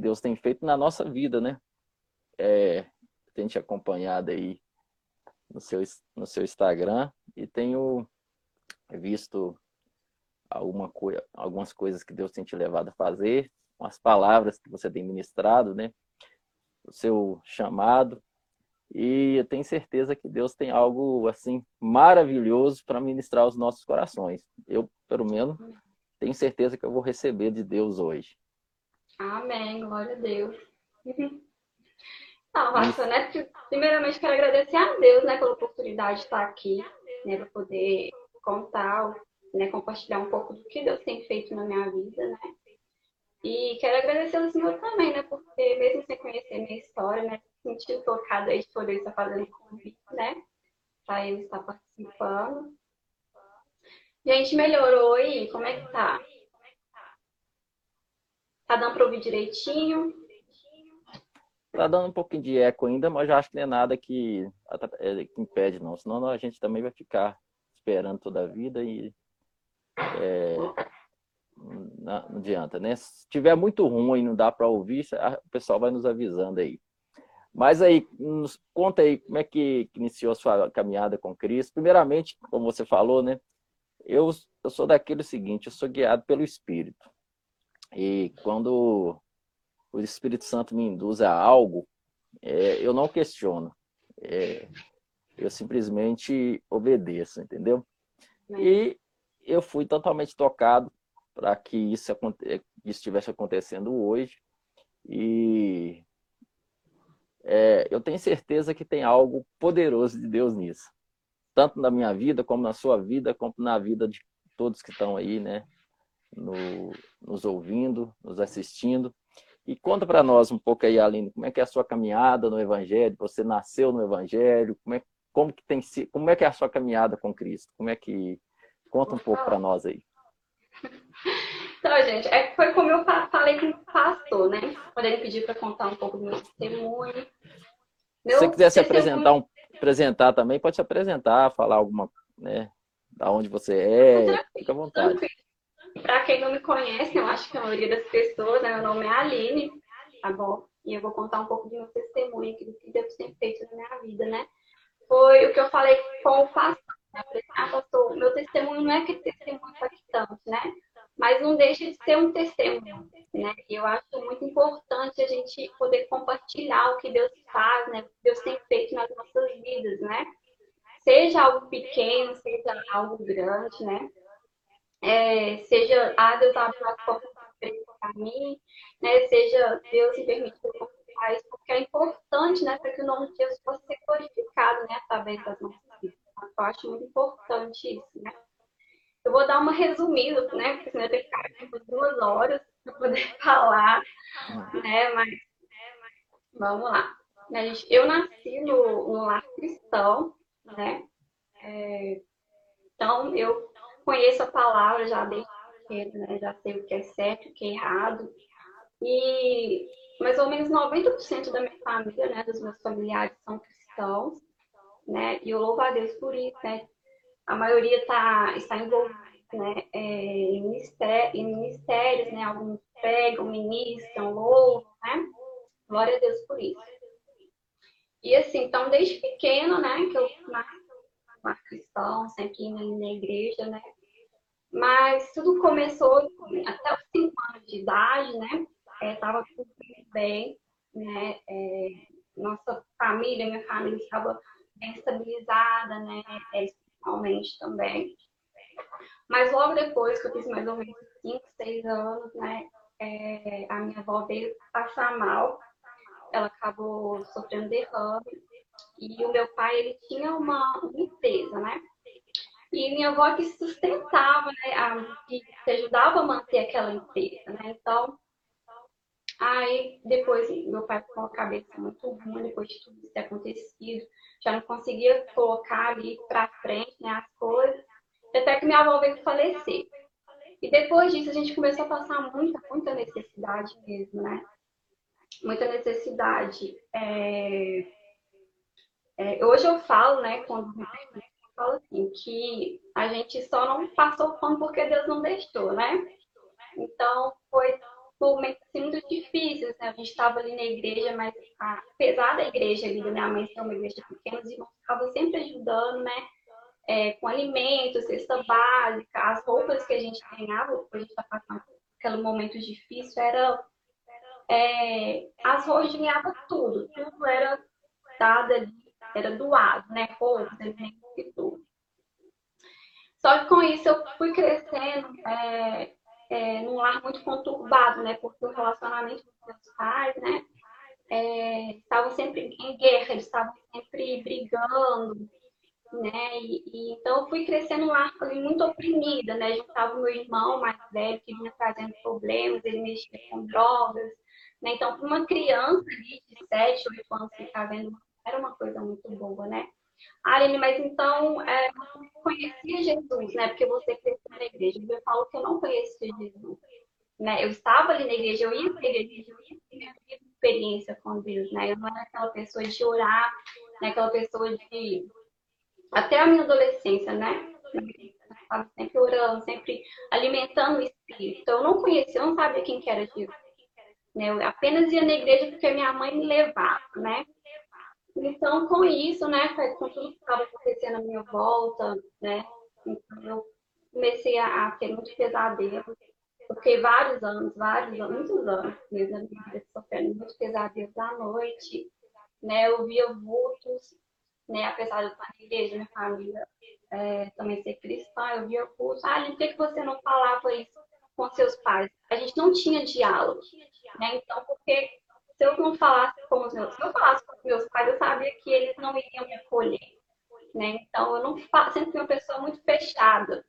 Deus tem feito na nossa vida, né? É, tem te acompanhado aí no seu, no seu Instagram e tenho visto alguma coisa, algumas coisas que Deus tem te levado a fazer, as palavras que você tem ministrado, né? O seu chamado. E eu tenho certeza que Deus tem algo assim maravilhoso para ministrar aos nossos corações. Eu, pelo menos, tenho certeza que eu vou receber de Deus hoje. Amém, glória a Deus. Não, pastor, né? Primeiramente quero agradecer a Deus, né, pela oportunidade de estar aqui, né, para poder contar, né, compartilhar um pouco do que Deus tem feito na minha vida, né? E quero agradecer ao Senhor também, né, porque mesmo sem conhecer minha história, né, sentindo tocada aí de poder estar fazendo convite, né, para ele estar participando. Gente, melhorou aí? Como é que tá? Tá dando para ouvir direitinho? Tá dando um pouquinho de eco ainda, mas já acho que não é nada que, é, que impede, não. Senão a gente também vai ficar esperando toda a vida e é, não, não, adianta, né? Se tiver muito ruim e não dá para ouvir, o pessoal vai nos avisando aí. Mas aí, nos conta aí como é que iniciou a sua caminhada com Cristo. Primeiramente, como você falou, né? Eu, eu sou daquele seguinte, eu sou guiado pelo Espírito. E quando o Espírito Santo me induz a algo, é, eu não questiono. É, eu simplesmente obedeço, entendeu? E eu fui totalmente tocado para que isso, isso estivesse acontecendo hoje. E é, eu tenho certeza que tem algo poderoso de Deus nisso. Tanto na minha vida, como na sua vida, como na vida de todos que estão aí, né? No, nos ouvindo, nos assistindo. E conta para nós um pouco aí, Aline, como é que é a sua caminhada no Evangelho? Você nasceu no Evangelho? Como é, como que tem como é que é a sua caminhada com Cristo? Como é que conta um pouco para nós aí? Então, gente, é, foi como eu falei com o pastor, né? Quando ele pediu para contar um pouco do meu testemunho. Meu se você quiser se apresentar, um, apresentar também, pode se apresentar, falar alguma, né? Da onde você é, fica à vontade. Para quem não me conhece, eu acho que a maioria das pessoas, né? Meu nome é Aline, tá bom? E eu vou contar um pouco do meu testemunho aqui, do que Deus tem feito na minha vida, né? Foi o que eu falei com o pastor. Né? Ah, pastor, meu testemunho não é aquele testemunho impactante, né? Mas não deixa de ser um testemunho, né? E eu acho muito importante a gente poder compartilhar o que Deus faz, né? O que Deus tem feito nas nossas vidas, né? Seja algo pequeno, seja algo grande, né? É, seja, ah, Deus abre uma porta para mim, né? Seja Deus me que eu faz, porque é importante, né, para que o nome de Jesus possa ser glorificado, né, através das nossas vidas. Eu acho muito importante isso, né? Eu vou dar uma resumida, né, porque senão eu tenho que ficar aqui por duas horas para poder falar, né, mas vamos lá. Eu nasci no, no lar cristão, né, é, então eu conheço a palavra já desde cedo, né? Já sei o que é certo, o que é errado. E mais ou menos 90% da minha família, né, dos meus familiares são cristãos, né? E eu louvo a Deus por isso, né? A maioria tá, está envolvida né, é, em, ministério, em ministérios, né? Alguns pregam, ministram, louvam, né? Glória a Deus por isso. E assim, então desde pequeno, né, que eu nasci cristão, sempre na igreja, né? Mas tudo começou até os 5 anos de idade, né? Estava é, tudo bem, né? É, nossa família, minha família estava bem estabilizada, né? É, espiritualmente também. Mas logo depois, que eu fiz mais ou menos 5, 6 anos, né? É, a minha avó veio passar mal. Ela acabou sofrendo derrame. E o meu pai, ele tinha uma empresa, né? E minha avó que sustentava, né, a, que ajudava a manter aquela empresa, né? Então, aí depois meu pai ficou com a cabeça muito ruim depois de tudo isso ter acontecido, já não conseguia colocar ali para frente né, as coisas, até que minha avó veio falecer. E depois disso a gente começou a passar muita, muita necessidade mesmo, né? Muita necessidade. É... É, hoje eu falo, né, quando assim, que a gente só não passou fome porque Deus não deixou, né? Então, foi momentos assim, muito difíceis, né? A gente estava ali na igreja, mas apesar da igreja ali da minha mãe ser uma igreja pequena, os irmãos estavam sempre ajudando, né? É, com alimentos, cesta básica, as roupas que a gente ganhava, porque a gente está passando aquele momento difícil, era é, as roupas ganhava tudo, tudo era dado ali, era doado, né? Roupas, alimentos tudo. Só que com isso eu fui crescendo é, é, num lar muito conturbado, né? Porque o relacionamento com meus pais, né? É, estavam sempre em guerra, eles estavam sempre brigando, né? E, e, então eu fui crescendo lar ali, muito oprimida, né? Juntava o meu irmão mais velho que vinha trazendo problemas, ele mexia com drogas, né? Então, para uma criança de 7, 8 anos ficar vendo, era uma coisa muito boa, né? Aline, mas então é, você conhecia Jesus, né? Porque você cresceu na igreja. Eu falo que eu não conhecia Jesus. Né? Eu estava ali na igreja, eu ia para a igreja, eu ia ter experiência com Deus, né? Eu não era aquela pessoa de orar, né? aquela pessoa de. Até a minha adolescência, né? Estava sempre orando, sempre alimentando o espírito. Então, eu não conhecia, eu não sabia quem que era Jesus. Né? Eu apenas ia na igreja porque minha mãe me levava, né? Então, com isso, né, com tudo que estava acontecendo à minha volta, né, então eu comecei a, ter muito pesadelo. Eu fiquei vários anos, vários anos, muitos anos mesmo na minha vida sofrendo muitos pesadelos à noite, né, eu via vultos, né, apesar de eu estar na igreja, minha família é, também ser cristã, eu via vultos. Ah, por que, que você não falava isso com seus pais? A gente não tinha diálogo, né, então, porque se eu não falasse com os meus, se eu falasse com os meus pais, eu sabia que eles não iriam me acolher. Né? Então, eu não sempre fui uma pessoa muito fechada.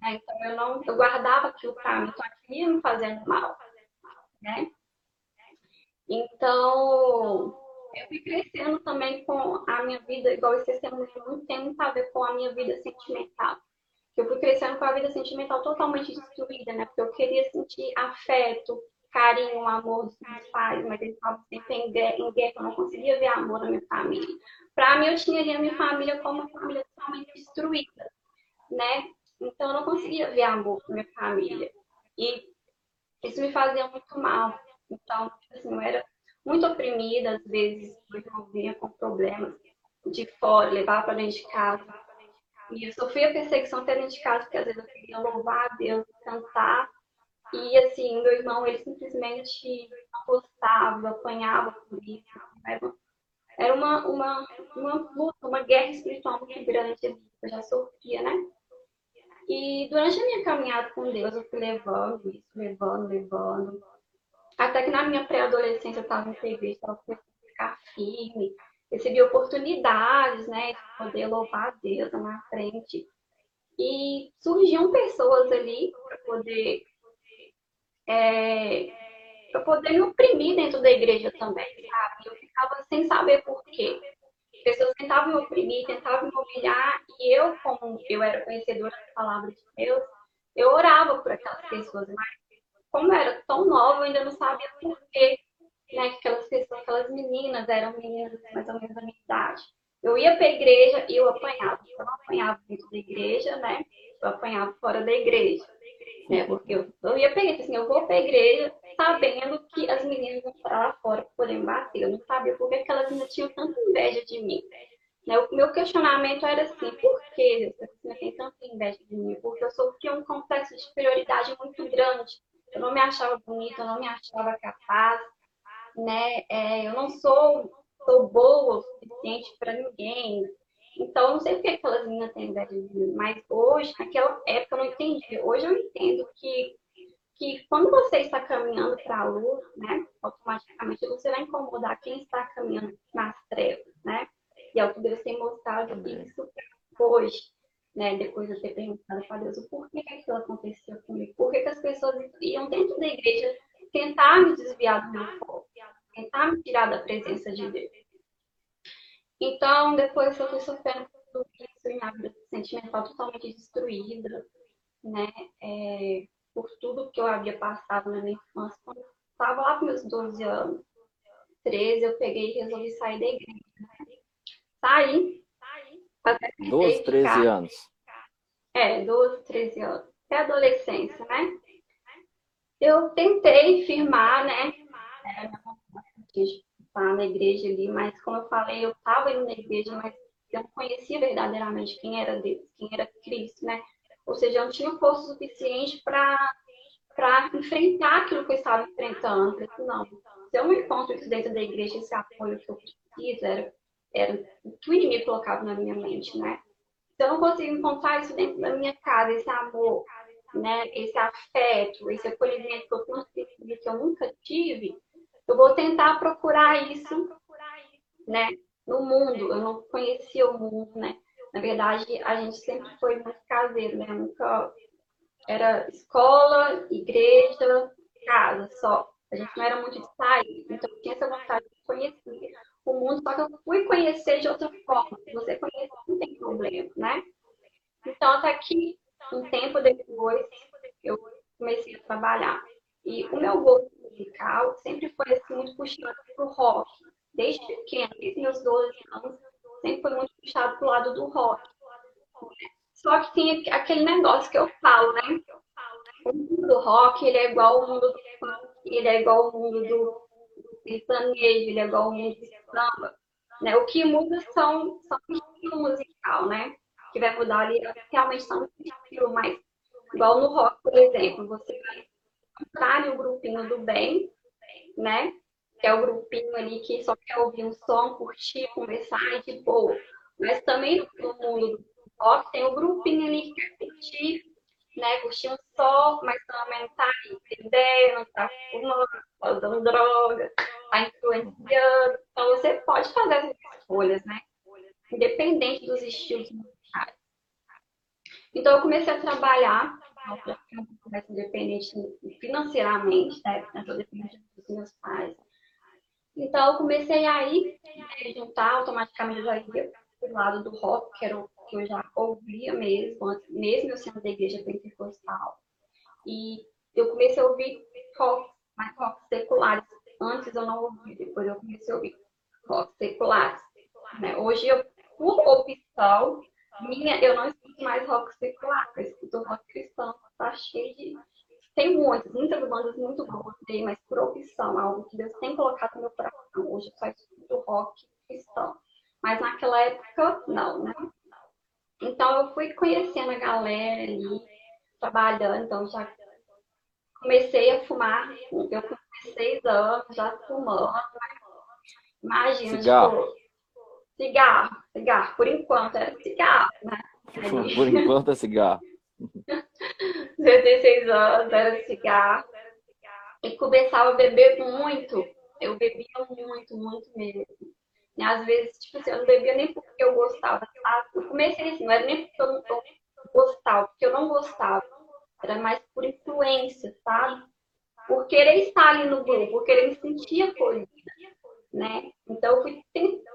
Né? Então, eu não eu guardava aquilo para mim, então aquilo ia me fazendo mal. Né? Então, eu fui crescendo também com a minha vida, igual esse testemunho muito tem muito a ver com a minha vida sentimental. Eu fui crescendo com a vida sentimental totalmente destruída, né? Porque eu queria sentir afeto, carinho, amor dos meus pais, mas eles estavam sempre em guerra, eu não conseguia ver amor na minha família. Para mim, eu tinha ali a minha família como uma família totalmente destruída, né? Então, eu não conseguia ver amor na minha família. E isso me fazia muito mal. Então, assim, eu era muito oprimida, às vezes, eu vinha com problemas de fora, levar para dentro de casa. E eu sofria perseguição até dentro de casa, porque às vezes eu queria louvar a Deus, cantar, e assim, meu irmão, ele simplesmente não gostava, apanhava por isso. Era uma, uma, uma luta, uma guerra espiritual muito grande que eu já sofria, né? E durante a minha caminhada com Deus, eu fui levando isso, levando, levando. Até que na minha pré-adolescência eu estava em igreja, estava começando a ficar firme, recebi oportunidades, né, de poder louvar a Deus na frente. E surgiam pessoas ali para poder é, para poder me oprimir dentro da igreja também, sabe? Eu ficava sem saber por quê. Pessoas tentavam me oprimir, tentavam me humilhar, e eu, como eu era conhecedora da palavra de Deus, eu orava por aquelas pessoas, mas como eu era tão nova, eu ainda não sabia por quê, né? Que aquelas pessoas, aquelas meninas eram meninas mais ou menos da minha idade. Eu ia para a igreja e eu apanhava. Eu não apanhava dentro da igreja, né? Eu apanhava fora da igreja né? Porque eu, eu ia pegar assim, eu vou pra igreja sabendo que as meninas vão para lá fora para poder me bater. Eu não sabia porque que elas ainda tinham tanta inveja de mim. Né? O meu questionamento era assim, por que você tem tanta inveja de mim? Porque eu sofria um complexo de superioridade muito grande. Eu não me achava bonita, eu não me achava capaz, né? É, eu não sou, sou boa o suficiente para ninguém, então, não sei porque aquelas meninas têm inveja de mim, mas hoje, naquela época, eu não entendi. Hoje eu entendo que, que quando você está caminhando para a luz, né, automaticamente você vai incomodar quem está caminhando nas trevas, né? E é o que Deus tem mostrado isso hoje, né? Depois de eu ter perguntado para Deus o porquê que aquilo aconteceu comigo, por que as pessoas iam dentro da igreja tentar me desviar do meu foco, tentar me tirar da presença de Deus. Então, depois eu fui sofrendo tudo isso, minha vida sentimental totalmente destruída, né? É, por tudo que eu havia passado na minha infância. Quando eu estava lá com meus 12 anos, 13, eu peguei e resolvi sair da igreja. Né? Saí. 12, 13 anos. É, 12, 13 anos. Até adolescência, né? eu tentei firmar, né? Era na igreja ali, mas como eu falei, eu estava indo na igreja, mas eu não conhecia verdadeiramente quem era Deus, quem era Cristo, né? Ou seja, eu não tinha força suficiente para enfrentar aquilo que eu estava enfrentando. Eu falei, não, se eu encontro isso dentro da igreja, esse apoio que eu preciso, era, era o que o inimigo colocava na minha mente, né? Se eu não consigo encontrar isso dentro da minha casa, esse amor, né, esse afeto, esse acolhimento que eu que eu nunca tive, eu vou tentar procurar isso, né, no mundo. Eu não conhecia o mundo, né? Na verdade, a gente sempre foi muito caseiro, né? Nunca era escola, igreja, casa só. A gente não era muito de sair, então eu tinha essa vontade de conhecer o mundo, só que eu fui conhecer de outra forma. Se você conhece, não tem problema, né? Então, até que um tempo depois, eu comecei a trabalhar. E o meu gosto musical sempre foi assim, muito puxado para o rock. Desde pequena, desde meus 12 anos, sempre foi muito puxado para o lado do rock. Só que tem aquele negócio que eu falo, né? O mundo do rock, ele é igual ao mundo do funk, ele é igual ao mundo do, sertanejo, ele é igual ao mundo do samba. Né? O que muda são, são o estilo musical, né? Que vai mudar ali, realmente são um estilo, mas igual no rock, por exemplo, você vai encontrar o grupinho do bem, né? Que é o grupinho ali que só quer ouvir um som, curtir, conversar e de boa. Mas também no mundo do rock, tem o grupinho ali que quer curtir, né? Curtir um sol, mas também tá entendendo, não tá fumando, tá usando droga, tá influenciando. Então você pode fazer essas escolhas, né? Independente dos estilos musicais. Então eu comecei a trabalhar, mais independente financeiramente, né? Eu tô dependente dos meus pais. Então eu comecei a ir né, juntar automaticamente já ia do lado do rock, que era o que eu já ouvia mesmo, mesmo eu sendo da igreja pentecostal. E eu comecei a ouvir rock, mais rock seculares. Antes eu não ouvia, depois eu comecei a ouvir rock seculares. Né? Hoje, eu, por opção minha, eu não escuto mais rock secular, eu escuto rock cristão, tá cheio de. Tem muitas, muitas bandas muito boas, mas por opção, algo que Deus tem colocado no meu coração. Hoje eu só escuto rock cristão. Mas naquela época, não, né? Então eu fui conhecendo a galera ali, trabalhando, então já comecei a fumar, eu com 16 anos, já fumando. Imagina, cigarro. Tipo, cigarro, cigarro, por enquanto era cigarro, né? Por enquanto é cigarro. 16 anos era cigarro. E começava a beber muito. Eu bebia muito, muito mesmo. E às vezes, tipo assim, eu não bebia nem porque eu gostava? Eu comecei assim, não era nem porque eu não gostava, porque eu não gostava. Era mais por influência, sabe? Por querer estar ali no grupo, por querer me sentir acolhida, né? Então, eu, fui,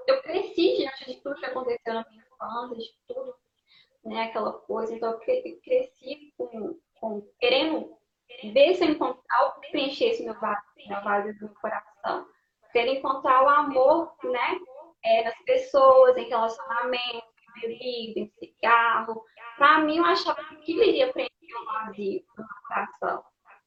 eu cresci diante de tudo que aconteceu na minha infância, de tudo, né? Aquela coisa. Então, eu cresci com, com querendo ver se eu encontrar o que preenchesse meu vazio, meu vazio do meu coração. Querendo encontrar o amor, né? é, nas pessoas, em relacionamento, em bebida, em cigarro. Para mim, eu achava que aquilo iria preencher um vazio no meu coração.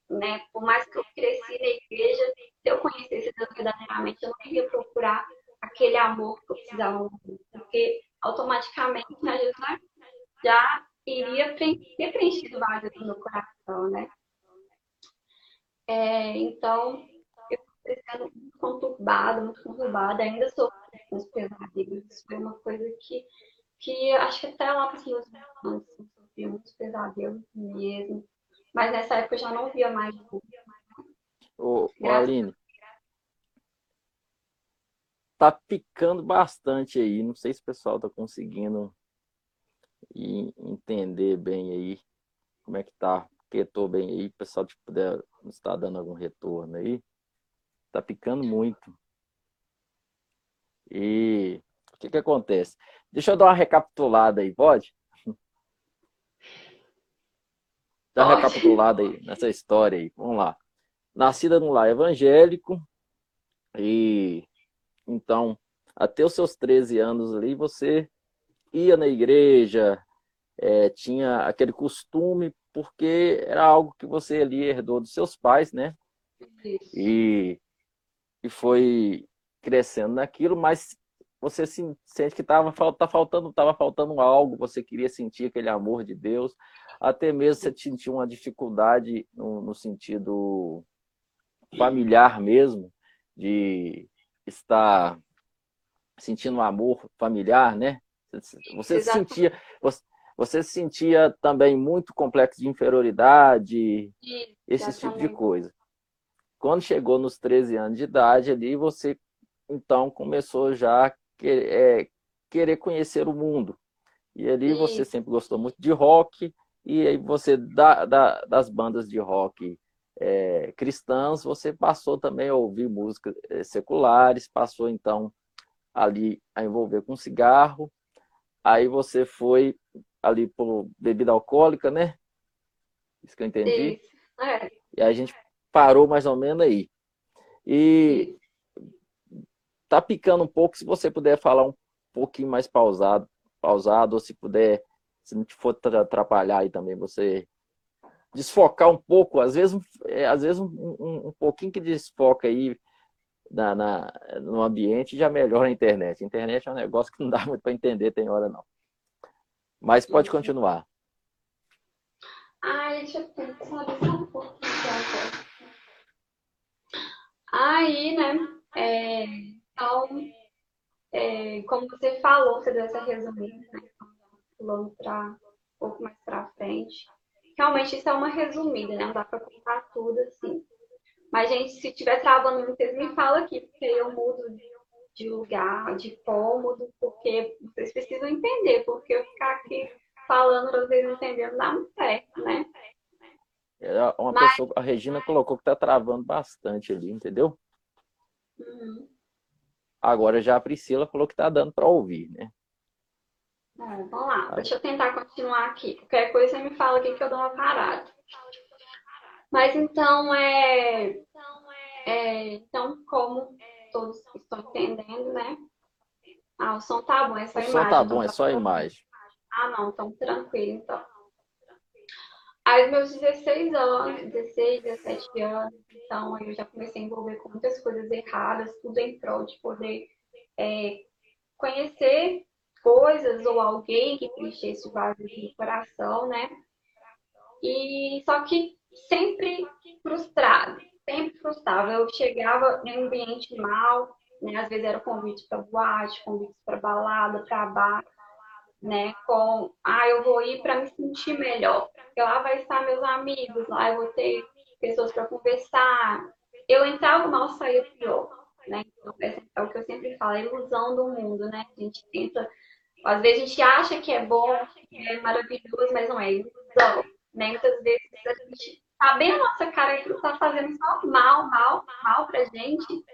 Né? Por mais que eu cresci na igreja, se eu conhecesse Deus verdadeiramente, eu não iria procurar aquele amor que eu precisava, porque automaticamente a Jesus já iria ter preenchido o vazio do meu coração, né? É, então, eu estou muito conturbada, muito conturbada, ainda sou os pesadelos. Isso foi uma coisa que, que acho que até lá para os meus anos eu sofri muitos pesadelos mesmo. Mas nessa época eu já não via mais. Ô Aline, tá picando bastante aí. Não sei se o pessoal tá conseguindo entender bem aí como é que tá. Quietou bem aí. O pessoal, tipo, puder estar dando algum retorno aí. Tá picando muito. E o que, que acontece? Deixa eu dar uma recapitulada aí, pode? Dar uma recapitulada aí nessa história aí. Vamos lá. Nascida num lar evangélico, e então, até os seus 13 anos ali, você ia na igreja, é, tinha aquele costume, porque era algo que você ali herdou dos seus pais, né? E, e foi crescendo naquilo, mas você sente que estava tá faltando, tava faltando algo, você queria sentir aquele amor de Deus, até mesmo você sentia uma dificuldade no, no sentido familiar mesmo, de estar sentindo um amor familiar, né? Você se sentia, você, você sentia também muito complexo de inferioridade, esse tipo de coisa. Quando chegou nos 13 anos de idade ali, você então começou já a querer, é, querer conhecer o mundo. E ali Sim. você sempre gostou muito de rock, e aí você, da, da, das bandas de rock é, cristãs, você passou também a ouvir músicas é, seculares, passou então ali a envolver com cigarro, aí você foi ali por bebida alcoólica, né? Isso que eu entendi. É. E a gente parou mais ou menos aí. E tá picando um pouco, se você puder falar um pouquinho mais pausado, pausado ou se puder, se não te for atrapalhar aí também, você desfocar um pouco, às vezes, é, às vezes um, um, um pouquinho que desfoca aí na, na, no ambiente já melhora a internet. A internet é um negócio que não dá muito para entender, tem hora não. Mas pode continuar. Ai, deixa eu pensar só um pouquinho. Aí, né, é, então, é, como você falou, você deu essa resumida, né, pulando para um pouco mais para frente. Realmente isso é uma resumida, né? Não dá para contar tudo assim. Mas, gente, se tiver travando muito, vocês me falam aqui, porque eu mudo de lugar, de cômodo, porque vocês precisam entender, porque eu ficar aqui falando para vocês entenderem não dá muito certo, né? É uma Mas... pessoa, a Regina colocou que tá travando bastante ali, entendeu? Uhum. Agora já a Priscila falou que tá dando para ouvir, né? vamos lá, deixa eu tentar continuar aqui. Qualquer coisa você me fala aqui que eu dou uma parada. Mas então, é, é, então como todos estão entendendo, né? Ah, o som tá bom, é só a imagem. O som tá bom, então, é só a imagem. Ah, não, então tranquilo, então. Aí, meus 16 anos, 16, 17 anos, então eu já comecei a envolver com muitas coisas erradas, tudo em prol de poder é, conhecer coisas ou alguém que preenchesse o vazio do coração, né? E só que sempre frustrado, sempre frustrado. Eu chegava em um ambiente mal, né? Às vezes era convite para boate, convites para balada, para bar, né? Com, ah, eu vou ir para me sentir melhor, porque lá vai estar meus amigos, lá eu vou ter pessoas para conversar. Eu entrava mal, saía pior, né? Então, é o que eu sempre falo, a ilusão do mundo, né? A gente tenta às vezes a gente acha que é bom, que é maravilhoso, mas não é ilusão. Né? Muitas vezes a gente tá bem a nossa cara que tá fazendo só mal, mal, mal pra gente,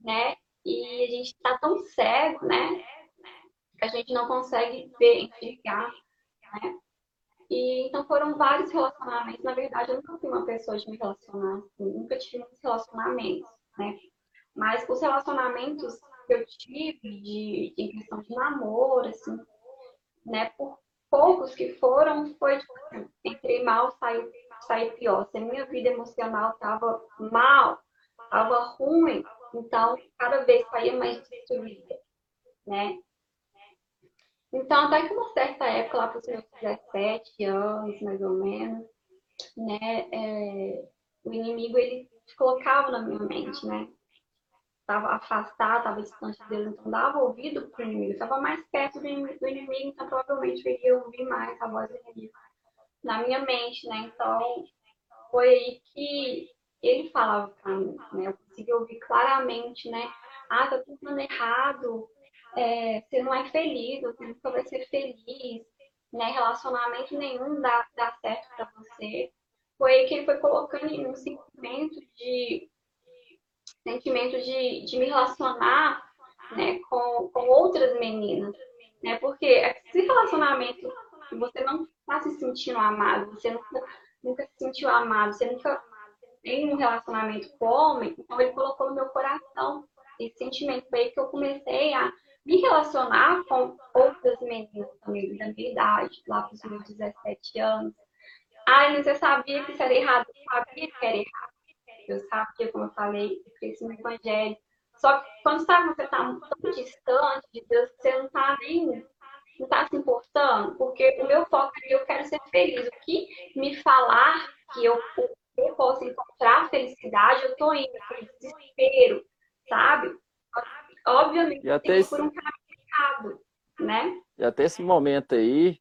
né? E a gente tá tão cego, né? Que a gente não consegue ver, enxergar, né? E, então foram vários relacionamentos. Na verdade, eu nunca fui uma pessoa de me relacionar assim, nunca tive muitos relacionamentos, né? Mas os relacionamentos que eu tive de, de questão de namoro, assim, né? Por poucos que foram, foi tipo, entrei mal, saí, saí pior. Se a minha vida emocional tava mal, tava ruim, então cada vez saía mais destruída, né? Então, até que uma certa época, lá para os meus 17 anos, mais ou menos, né, é, o inimigo, ele colocava na minha mente, né? estava afastado, estava distante dele, então dava ouvido para o inimigo, estava mais perto do inimigo, então provavelmente eu iria ouvir mais a voz do inimigo na minha mente, né? Então foi aí que ele falava para mim, né? Eu consegui ouvir claramente, né? Ah, tá tudo dando errado, é, você não é feliz, você nunca vai ser feliz, né? Relacionamento nenhum dá, dá certo para você. Foi aí que ele foi colocando em um sentimento de sentimento de, de me relacionar né, com, com outras meninas. Né? Porque esse relacionamento que você não está se sentindo amado, você nunca, nunca se sentiu amado, você nunca tem um relacionamento com homem, então ele colocou no meu coração esse sentimento. Foi aí que eu comecei a me relacionar com outras meninas também da minha idade, lá para os meus 17 anos. Ai, mas eu sabia que isso era errado, eu sabia que era errado. Eu sabia, como eu falei, eu no evangelho. Só que quando sabe, você está tão distante de Deus, você não está nem não está se importando, porque o meu foco é que eu quero ser feliz. O que me falar que eu, eu posso encontrar felicidade, eu estou indo por desespero, sabe? Obviamente, e até esse... por um caminho né? E até esse momento aí,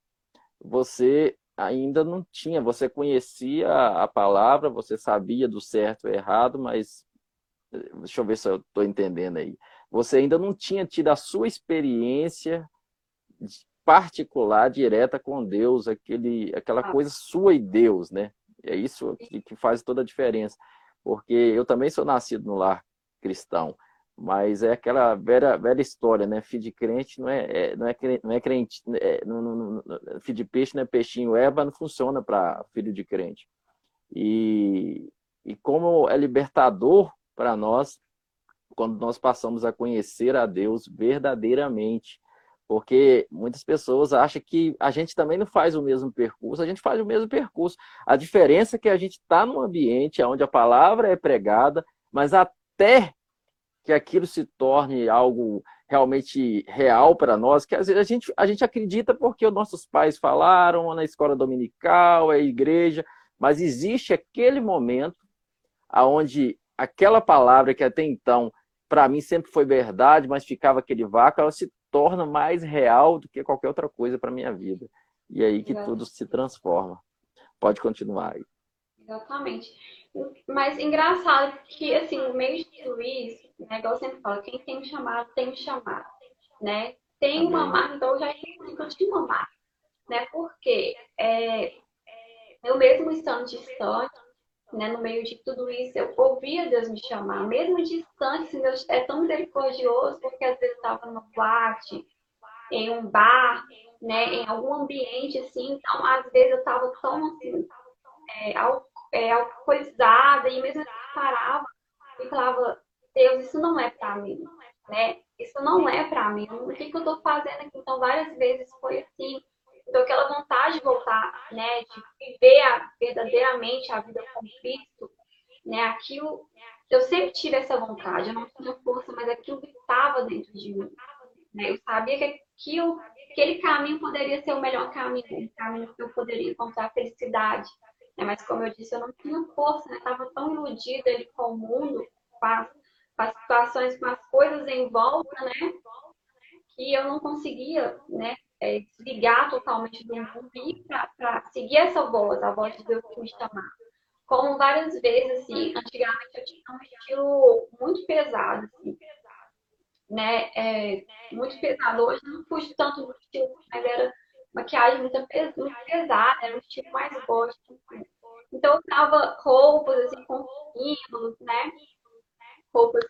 você ainda não tinha, você conhecia a palavra, você sabia do certo e errado, mas deixa eu ver se eu estou entendendo aí. Você ainda não tinha tido a sua experiência particular, direta com Deus, aquele, aquela ah. coisa sua e Deus, né? É isso que, que faz toda a diferença. Porque eu também sou nascido no lar cristão, mas é aquela velha, velha história, né? Filho de crente não é, é não é crente, não é crente é, não, não, não, filho de peixe não é peixinho, Eva não funciona para filho de crente. E, e como é libertador para nós quando nós passamos a conhecer a Deus verdadeiramente. Porque muitas pessoas acham que a gente também não faz o mesmo percurso, a gente faz o mesmo percurso. A diferença é que a gente está num ambiente onde a palavra é pregada, mas até que aquilo se torne algo realmente real para nós, que às vezes a gente, a gente acredita porque os nossos pais falaram na escola dominical, é igreja, mas existe aquele momento aonde aquela palavra que até então para mim sempre foi verdade, mas ficava aquele vácuo, ela se torna mais real do que qualquer outra coisa para minha vida. E é aí que tudo se transforma. Pode continuar aí. Exatamente. Mas engraçado que, assim, no meio de tudo isso, né, igual eu sempre falo, quem tem um chamado, tem um chamado, né? Tem uma marca, então eu já tinha uma marca, né? Porque é, eu mesmo estando distante, né, no meio de tudo isso, eu ouvia Deus me chamar, mesmo distante, assim, Deus é tão misericordioso, porque às vezes eu estava no boate, em um bar, né, em algum ambiente, assim, então às vezes eu estava tão, assim, é, é, alcoolizada, e mesmo assim parava e falava, Deus, isso não é para mim, né, isso não é para mim, o que, que eu estou fazendo aqui? Então, várias vezes foi assim, então, aquela vontade de voltar, né, de viver a, verdadeiramente a vida com Cristo, né, aquilo, eu sempre tive essa vontade, eu não tinha força, mas aquilo estava dentro de mim. Né? Eu sabia que aquilo, aquele caminho poderia ser o melhor caminho, o caminho que eu poderia encontrar felicidade. Né? Mas, como eu disse, eu não tinha força, né? Estava tão iludida ali com o mundo, com as, com as situações, com as coisas em volta, né? Que eu não conseguia, né? É, desligar totalmente do mundo e para seguir essa voz, a voz de Deus que me chamar. Como várias vezes, assim, antigamente eu tinha um estilo muito pesado, assim, né? É, muito pesado. Hoje não fujo tanto do estilo, mas era maquiagem muito, muito pesada, era um estilo mais gosto. Então eu usava roupas, assim, com símbolos, né? Roupas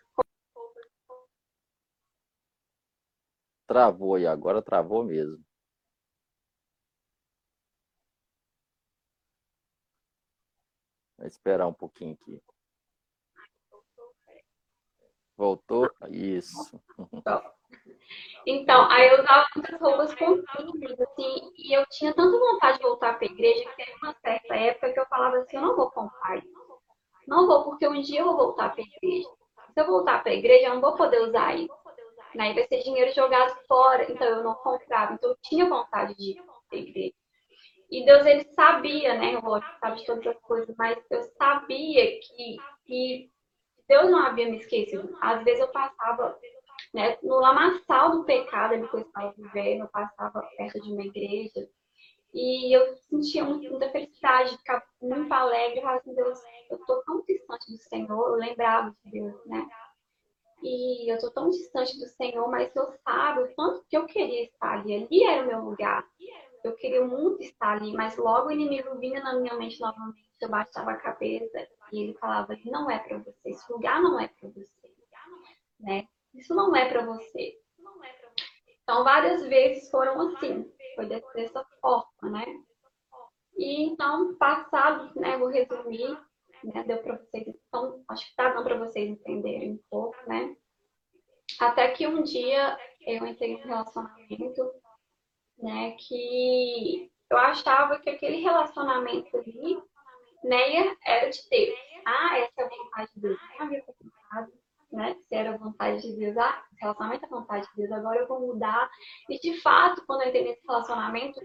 Travou e agora travou mesmo. Esperar um pouquinho aqui. Voltou? Isso. Então, aí eu usava muitas roupas compridas, assim, e eu tinha tanta vontade de voltar para a igreja que teve uma certa época que eu falava assim, eu não vou comprar isso. Não vou, porque um dia eu vou voltar para a igreja. Se eu voltar para a igreja, eu não vou poder usar isso. Né? vai ser dinheiro jogado fora, então eu não comprava. Então eu tinha vontade de ir para a igreja. E Deus, ele sabia, né? O sabe de todas as coisas, mas eu sabia que, que Deus não havia me esquecido. Às vezes eu passava né, no lamaçal do pecado ali que eu estava vivendo, eu passava perto de uma igreja. E eu sentia muita felicidade, ficava muito alegre. Eu falava assim, Deus, eu estou tão distante do Senhor, eu lembrava de Deus, né? E eu estou tão distante do Senhor, mas eu sabe o tanto que eu queria estar ali. Ali era o meu lugar eu queria muito estar ali, mas logo o inimigo vinha na minha mente novamente, eu baixava a cabeça e ele falava, não é para você, esse lugar não é para você, né? Isso não é para você. Então, várias vezes foram assim, foi dessa forma, né? E então, passado, né, vou resumir, né, deu para vocês, então, acho que tá dando para vocês entenderem um pouco, né? Até que um dia eu entrei em um relacionamento, né, que eu achava que aquele relacionamento ali, né, era de Deus. Ah, essa é a vontade de Deus. Tem a ver com né? Se era a vontade de Deus, ah, relacionamento é a vontade de Deus, agora eu vou mudar. E de fato, quando eu entrei nesse relacionamento,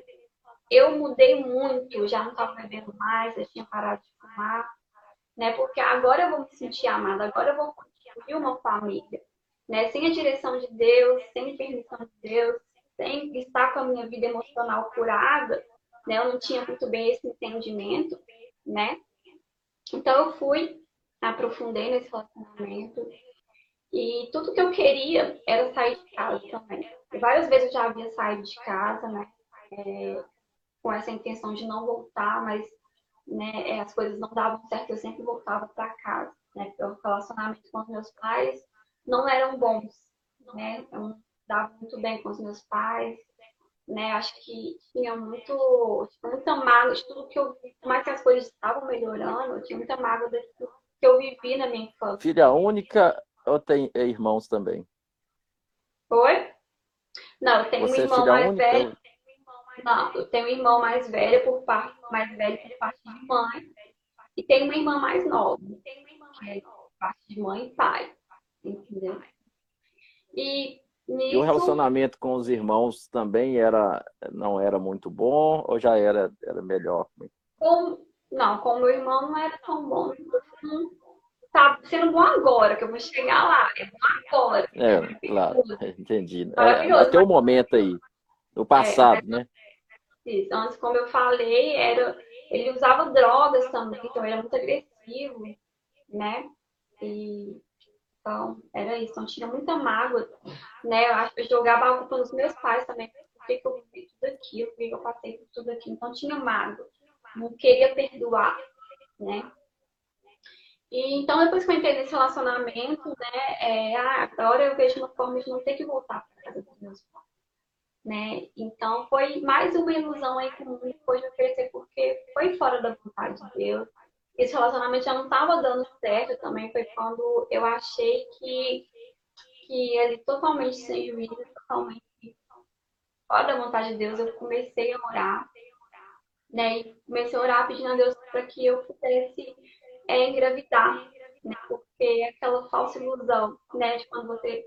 eu mudei muito, já não estava bebendo mais, eu tinha parado de fumar, né? Porque agora eu vou me sentir amada, agora eu vou construir uma família, né? Sem a direção de Deus, sem permissão de Deus, sem estar com a minha vida emocional curada, né? Eu não tinha muito bem esse entendimento, né? Então eu fui, aprofundei nesse relacionamento e tudo que eu queria era sair de casa também. Várias vezes eu já havia saído de casa, né? É, com essa intenção de não voltar, mas né, é, as coisas não davam certo, eu sempre voltava para casa. Né? O relacionamento com os meus pais não eram bons, né? Dava muito bem com os meus pais, né? Acho que tinha muito, muita mágoa de tudo que eu vi, por mais que as coisas estavam melhorando, eu tinha muita mágoa daquilo que eu vivi na minha infância. Filha única ou tem irmãos também? Oi? Não, eu tenho Você um é irmão é mais única? velho. Não, eu tenho um irmão mais velho por parte mais velho por parte de mãe e tenho uma irmã mais nova, que é por parte de mãe e pai, entendeu? E, nisso, e o relacionamento com os irmãos também era não era muito bom ou já era era melhor? Com, não, com o meu irmão não era tão bom. Não tá sendo bom agora, que eu vou chegar lá. É bom agora. É, claro, entendi. É, até o momento aí, no passado, é, né? Isso. Antes, como eu falei, era, ele usava drogas também, então era muito agressivo, né? E, então, era isso. Então, tinha muita mágoa, né? Eu, acho, eu jogava a culpa nos meus pais também, por que eu vivi tudo aquilo, por que eu passei por tudo aquilo. Então, tinha mágoa. Não queria perdoar, né? E, então, depois que eu entrei nesse relacionamento, né, é, ah, agora eu vejo uma forma de não ter que voltar para casa dos meus pais. Né? Então, foi mais uma ilusão aí que foi me oferecer, porque foi fora da vontade de Deus. Esse relacionamento já não estava dando certo também, foi quando eu achei que, que ele totalmente sem juízo, totalmente fora da vontade de Deus, eu comecei a orar, né? E comecei a orar pedindo a Deus para que eu pudesse é engravidar, né? Porque é aquela falsa ilusão, né? De quando você,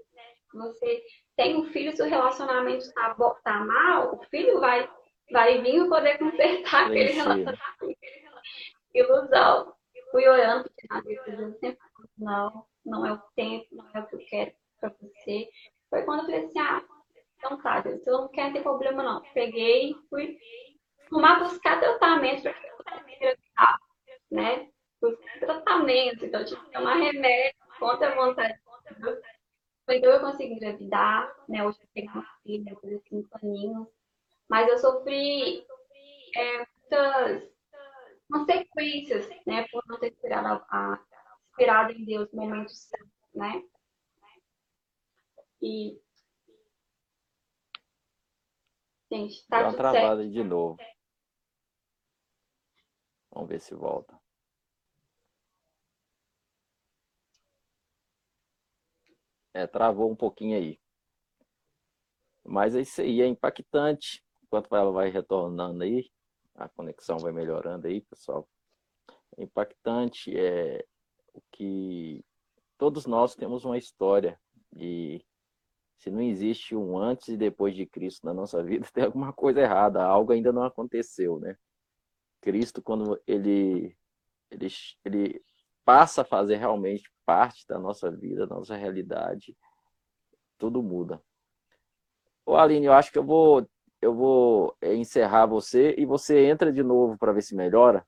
você tem um filho, se o relacionamento está tá mal, o filho vai, vai vir e poder consertar aquele relacionamento. Ilusão. Fui orando, não, não é o tempo, não é o que eu quero para você. Foi quando eu falei assim, ah, então tá, Deus, eu não quero ter problema não. Peguei, fui arrumar buscar tratamento para que eu pudesse né? tratamento, então eu tive que tomar remédio contra a vontade. Então eu consegui engravidar, né? Hoje eu tenho uma filha, eu cinco aninhos. Mas eu sofri é, muitas consequências, né? Por não ter esperado, a, esperado em Deus no momento certo, né? E. Gente, tá Dá uma travada de novo. Vamos ver se volta. É, travou um pouquinho aí. Mas é isso aí, é impactante. Enquanto ela vai retornando aí, a conexão vai melhorando aí, pessoal. É impactante é o que todos nós temos uma história e se não existe um antes e depois de Cristo na nossa vida, tem alguma coisa errada, algo ainda não aconteceu, né? Cristo, quando ele, ele, ele passa a fazer realmente parte da nossa vida, da nossa realidade, tudo muda. Ô Aline, eu acho que eu vou eu vou encerrar você e você entra de novo para ver se melhora.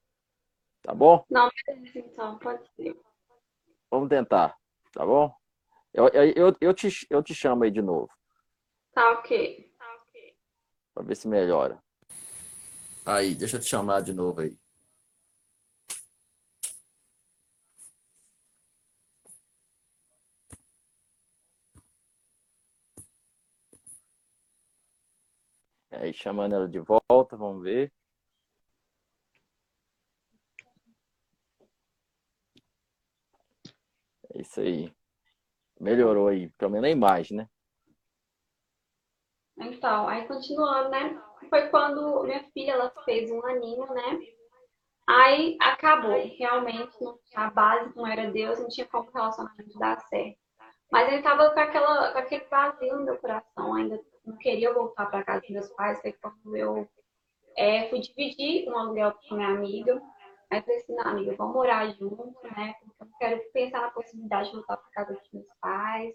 Tá bom? Não, então, pode ser. Vamos tentar, tá bom? Eu, eu, eu, te, eu te chamo aí de novo. Tá ok. Tá ok. Para ver se melhora. Aí, deixa eu te chamar de novo aí. Aí chamando ela de volta, vamos ver. É isso aí. Melhorou aí, pelo menos a imagem, né? então, aí continuando, né? Foi quando minha filha ela fez um aninho, né? Aí acabou, realmente a base não era Deus, não tinha como o relacionamento dar certo. Mas ele tava com, aquela, com aquele vazio no meu coração, ainda não queria voltar para casa dos meus pais, foi quando eu é, fui dividir um aluguel com minha amiga. Aí falei assim, não, amiga, vamos morar junto, né? Porque eu quero pensar na possibilidade de voltar para casa dos meus pais.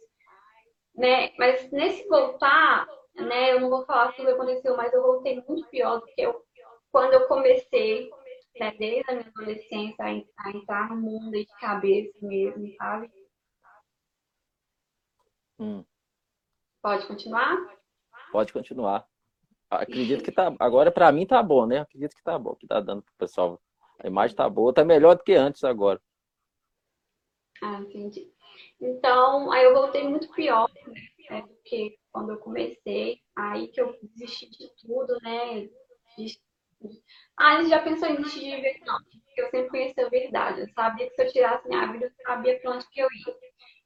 Né? Mas nesse voltar, né, eu não vou falar tudo que aconteceu, mas eu voltei muito pior do que eu quando eu comecei, né, desde a minha adolescência, a, a entrar no mundo de cabeça mesmo, sabe? Hum. Pode continuar? Pode continuar. Acredito que tá. Agora, para mim, tá bom, né? Acredito que tá bom, que tá dando pro pessoal. A imagem tá boa, tá melhor do que antes agora. Ah, entendi. Então, aí eu voltei muito pior né, do que quando eu comecei. Aí que eu desisti de tudo, né? Ah, já pensou em desistir de viver? Não, porque eu sempre conheci a verdade. Eu sabia que se eu tirasse minha vida, eu sabia para onde que eu ia.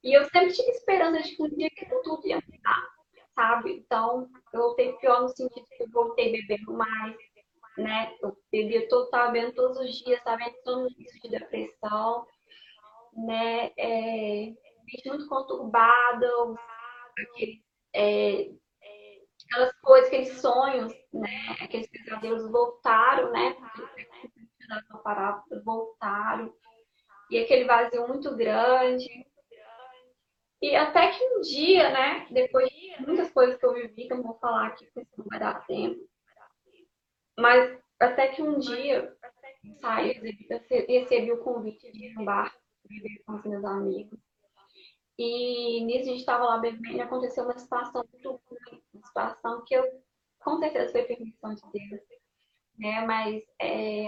E eu sempre tive esperança de que um dia que tudo ia mudar, sabe? Então, eu voltei pior no sentido que eu voltei bebendo mais, né? Eu bebia todo, bebendo todos os dias, tava entrando isso de depressão, né? É, muito conturbada, é, aquelas coisas, aqueles sonhos, né? Aqueles pesadelos voltaram, né? voltaram. E aquele vazio muito grande. E até que um dia, né? Depois de muitas coisas que eu vivi, que eu não vou falar aqui, porque não vai dar tempo. Mas até que um dia saí, eu recebi o convite de ir no bar, com os meus amigos. E nisso a gente estava lá bebendo e aconteceu uma situação muito ruim, uma situação que eu, com certeza foi permissão de Deus, né? Mas é,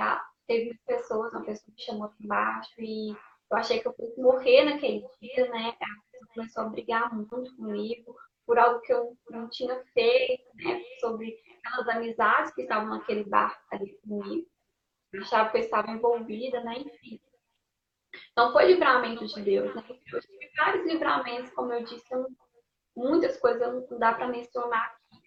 teve pessoas, uma pessoa me chamou aqui embaixo e eu achei que eu fosse morrer naquele dia, né? A pessoa começou a brigar muito comigo por algo que eu não tinha feito, né? Sobre aquelas amizades que estavam naquele bar ali comigo. Eu achava que eu estava envolvida, né? Enfim. Então foi livramento de Deus, né? Eu tive vários livramentos, como eu disse, eu, muitas coisas não dá para mencionar aqui.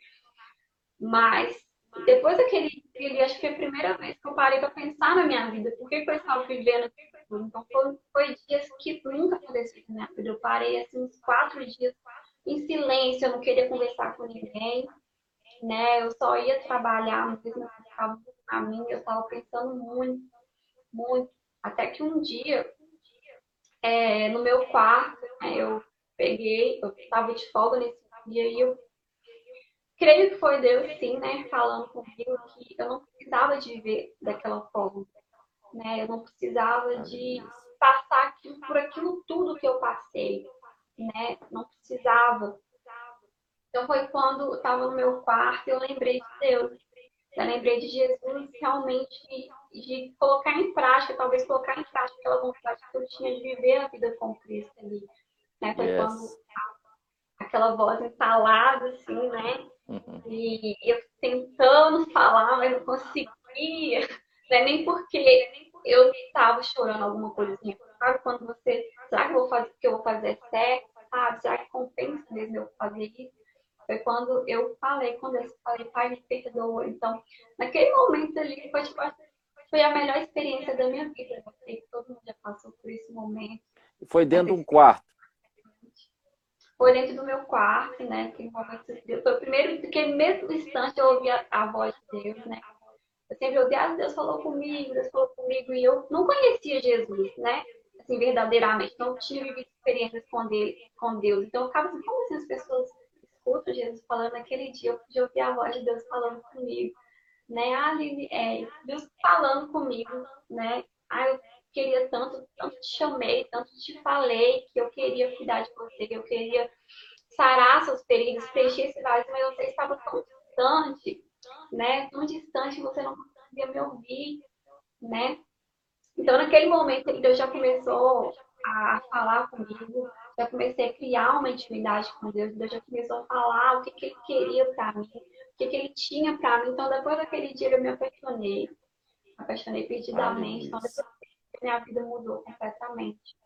Mas depois daquele dia, acho que foi a primeira vez que eu parei para pensar na minha vida, por que, que eu estava vivendo Então foi, foi dias que nunca aconteceu na minha vida. Eu parei assim uns quatro dias em silêncio, eu não queria conversar com ninguém, né? Eu só ia trabalhar, mesmo eu ficava a mim, eu estava pensando muito, muito. Até que um dia é, no meu quarto, né, eu peguei, eu estava de folga nesse dia e eu creio que foi Deus, sim, né, falando comigo que eu não precisava de viver daquela forma, né, eu não precisava de passar aquilo, por aquilo tudo que eu passei, né, não precisava. Então foi quando eu estava no meu quarto eu lembrei de Deus, eu lembrei de Jesus realmente de colocar em prática, talvez colocar em prática aquela vontade que eu tinha de viver a vida com Cristo ali. Né? Foi yes. quando aquela voz instalada, assim, né? Uhum. E eu tentando falar, mas não conseguia. Né? Nem porque eu estava chorando alguma coisa assim. Sabe quando você, será que eu vou fazer, que eu vou fazer certo? Sabe? Será que compensa mesmo eu fazer isso? Foi quando eu falei com Deus, falei, Pai, me perdoa. Então, naquele momento ali, foi, tipo, foi a melhor experiência da minha vida. Eu sei que todo mundo já passou por esse momento. Foi dentro de um quarto? Foi dentro do meu quarto, né? Aquele momento, foi o primeiro, aquele mesmo instante eu ouvi a, a voz de Deus, né? Eu sempre ouvi, ah, Deus falou comigo, Deus falou comigo, e eu não conhecia Jesus, né? Assim, verdadeiramente, não tinha vivido experiências com, Deus, com Deus. Então, eu ficava assim, como assim as pessoas escuto Jesus falando naquele dia, eu podia ouvir a voz de Deus falando comigo, né? Ah, é, Deus falando comigo, né? Ah, eu queria tanto, tanto te chamei, tanto te falei que eu queria cuidar de você, que eu queria sarar seus feridos, preencher esse vazio, mas você estava tão distante, né? Tão distante, você não conseguia me ouvir, né? Então, naquele momento, Deus já começou a falar comigo, já comecei a criar uma intimidade com Deus, Deus já começou a falar o que, que ele queria para mim, o que, que ele tinha para mim. Então, depois daquele dia, eu me apaixonei, apaixonei perdidamente. Então, depois minha vida mudou completamente.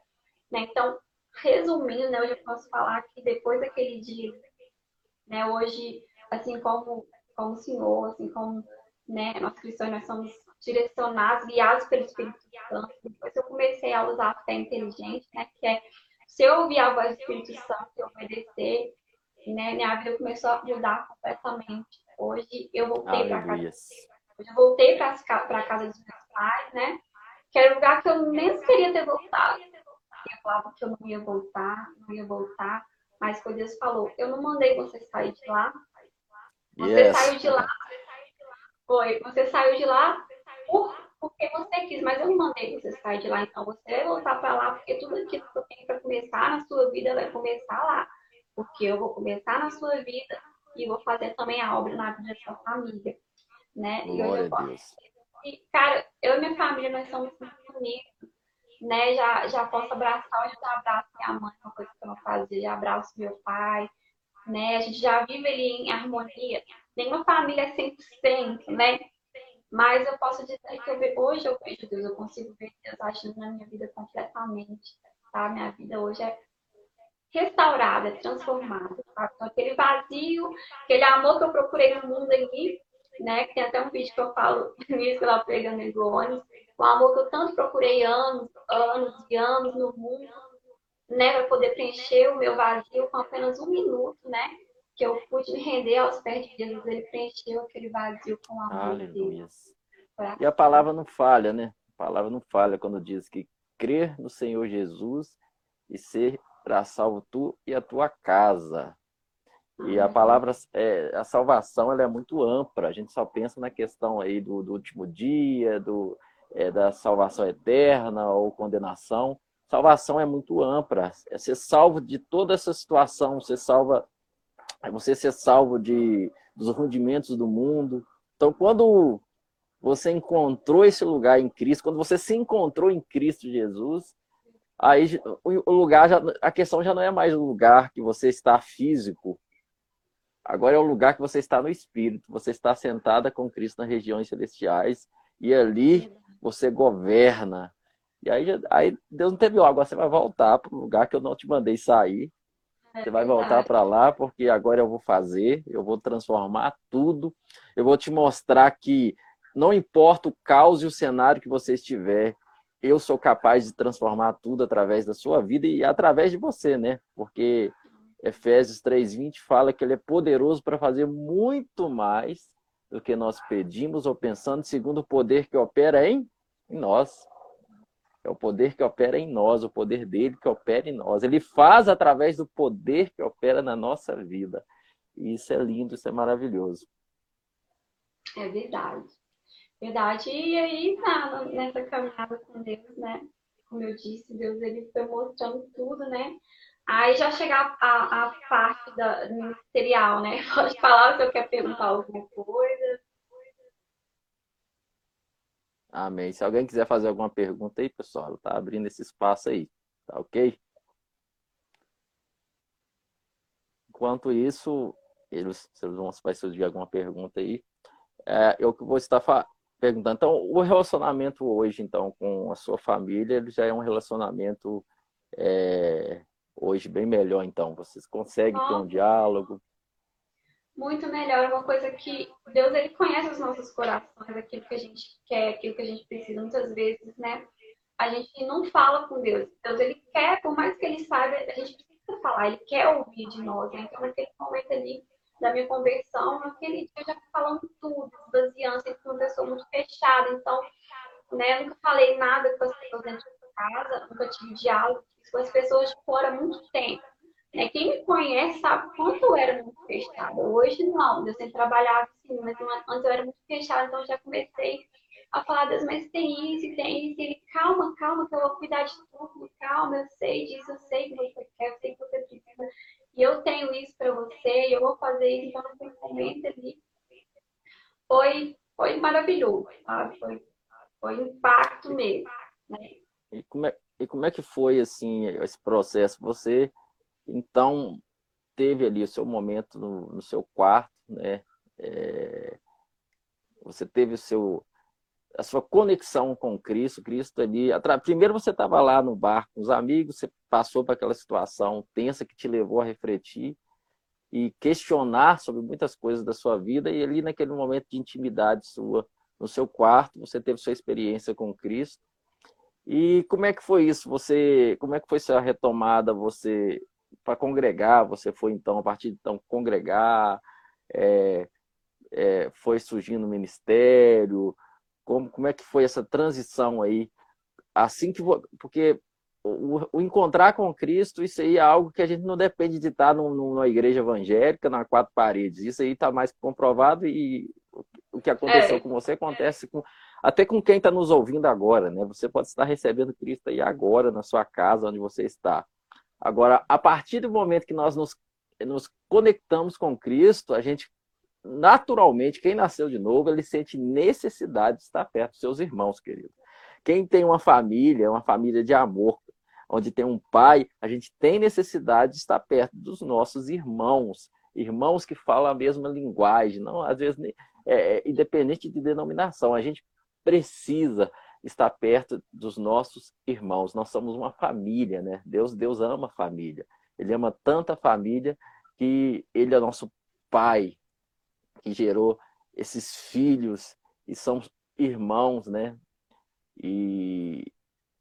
Né? Então, resumindo, né, hoje eu posso falar que depois daquele dia, né, hoje assim como, como o Senhor, assim como né, nós cristãos, nós somos direcionados, guiados pelo Espírito Santo. Depois eu comecei a usar a fé inteligente, né, que é se eu ouvir a voz do Espírito Santo e obedecer, né, minha vida começou a mudar completamente. Hoje eu voltei para casa. Hoje eu voltei para a casa dos meus pais, né? Que era um lugar que eu nem queria ter voltado. Eu falava que eu não ia voltar, não ia voltar. Mas foi Deus falou, eu não mandei você sair de lá. Você yes. saiu de lá. Foi, você saiu de lá por, porque você quis, mas eu não mandei você sair de lá. Então você vai voltar para lá, porque tudo aquilo que eu tenho para começar na sua vida vai começar lá. Porque eu vou começar na sua vida e vou fazer também a obra na vida da sua família. Né? E hoje eu posso. E, cara, eu e minha família, nós somos muito unidos. Né? Já, já posso abraçar, hoje eu abraço minha mãe, uma coisa que eu não fazia, já abraço meu pai. Né? A gente já vive ali em harmonia. Nenhuma família é 100%, né? Mas eu posso dizer que eu hoje eu vejo Deus, eu consigo ver Deus agindo na minha vida completamente. Tá? Minha vida hoje é restaurada, transformada. Tá? Então, aquele vazio, aquele amor que eu procurei no mundo aqui, né? Que tem até um vídeo que eu falo nisso lá pegando em ônibus, o amor que eu tanto procurei anos, anos e anos no mundo, né? Para poder preencher o meu vazio com apenas um minuto, né? Que eu pude me render aos pés de Jesus, ele preencheu aquele vazio com o amor Aleluia. E a palavra não falha, né? A palavra não falha quando diz que crer no Senhor Jesus e ser para salvo tu e a tua casa. E a palavra, é, a salvação, ela é muito ampla. A gente só pensa na questão aí do, do último dia, do, é, da salvação eterna ou condenação. Salvação é muito ampla. É ser salvo de toda essa situação. Você salva, é você ser salvo de dos rudimentos do mundo. Então, quando você encontrou esse lugar em Cristo, quando você se encontrou em Cristo Jesus, aí o lugar já, a questão já não é mais o lugar que você está físico, agora é o lugar que você está no espírito, você está sentada com Cristo nas regiões celestiais e ali você governa. E aí, aí Deus não teve, ó, agora você vai voltar para o lugar que eu não te mandei sair. Você vai voltar para lá porque agora eu vou fazer, eu vou transformar tudo. Eu vou te mostrar que não importa o caos e o cenário que você estiver, eu sou capaz de transformar tudo através da sua vida e através de você, né? Porque Efésios 3:20 fala que ele é poderoso para fazer muito mais do que nós pedimos ou pensando, segundo o poder que opera em, em nós. É o poder que opera em nós, o poder dele que opera em nós. Ele faz através do poder que opera na nossa vida. E isso é lindo, isso é maravilhoso. É verdade. Verdade. E aí, tá, nessa caminhada com Deus, né? Como eu disse, Deus ele foi mostrando tudo, né? Aí já chegar a, a parte da, ministerial, né? Pode falar se eu quer perguntar alguma coisa. Amém. Se alguém quiser fazer alguma pergunta aí, pessoal, tá abrindo esse espaço aí, tá ok? Enquanto isso, eles, se eles vão surgir alguma pergunta aí, é, eu vou estar perguntando. Então, o relacionamento hoje, então, com a sua família, ele já é um relacionamento é, hoje bem melhor, então. Vocês conseguem ter um diálogo? Muito melhor. Uma coisa que Deus, ele conhece os nossos corações, aquilo que a gente quer, aquilo que a gente precisa. Muitas vezes, né? A gente não fala com Deus. Deus, ele quer, por mais que ele saiba, a gente precisa falar. Ele quer ouvir de nós, né? Então, naquele momento ali, da minha conversão, naquele dia eu já falando tudo, baseando, sempre uma pessoa muito fechada, então, né, eu nunca falei nada com as pessoas dentro de casa, nunca tive diálogo com as pessoas de fora há muito tempo. Né? Quem me conhece sabe quanto eu era muito fechada. Hoje não, eu sempre trabalhava assim, mas antes eu era muito fechada, então já comecei a falar, Deus, mas tem isso, tem isso. Ele, calma, calma, que eu vou cuidar de tudo, calma, eu sei disso, eu sei que você quer, eu sei que você precisa e eu tenho isso para você, eu vou fazer isso, então naquele momento ali foi, foi maravilhoso, sabe? Foi, foi impacto mesmo. Né? E, como é, e como é que foi assim esse processo? Você então teve ali o seu momento no, no seu quarto, né? É, você teve o seu a sua conexão com Cristo, Cristo ali. Primeiro você estava lá no bar com os amigos, você passou para aquela situação tensa que te levou a refletir. e questionar sobre muitas coisas da sua vida e ali naquele momento de intimidade sua, no seu quarto, você teve sua experiência com Cristo. E como é que foi isso? Você, como é que foi sua retomada? Você para congregar, você foi então a partir de então congregar, é, é, foi surgindo o ministério, como, como é que foi essa transição aí? Assim que porque o, o, encontrar com Cristo, isso aí é algo que a gente não depende de estar num, numa igreja evangélica, na quatro paredes. Isso aí está mais comprovado e o que aconteceu é. com você acontece com, até com quem está nos ouvindo agora, né? Você pode estar recebendo Cristo aí agora, na sua casa, onde você está. Agora, a partir do momento que nós nos, nos conectamos com Cristo, a gente naturalmente, quem nasceu de novo, ele sente necessidade de estar perto dos seus irmãos, querido. Quem tem uma família, uma família de amor, onde tem um pai, a gente tem necessidade de estar perto dos nossos irmãos, irmãos que falam a mesma linguagem, não às vezes é, é, independente de denominação, a gente precisa estar perto dos nossos irmãos. Nós somos uma família, né? Deus, Deus ama a família. Ele ama tanta família que ele é nosso pai, que gerou esses filhos e são irmãos, né? E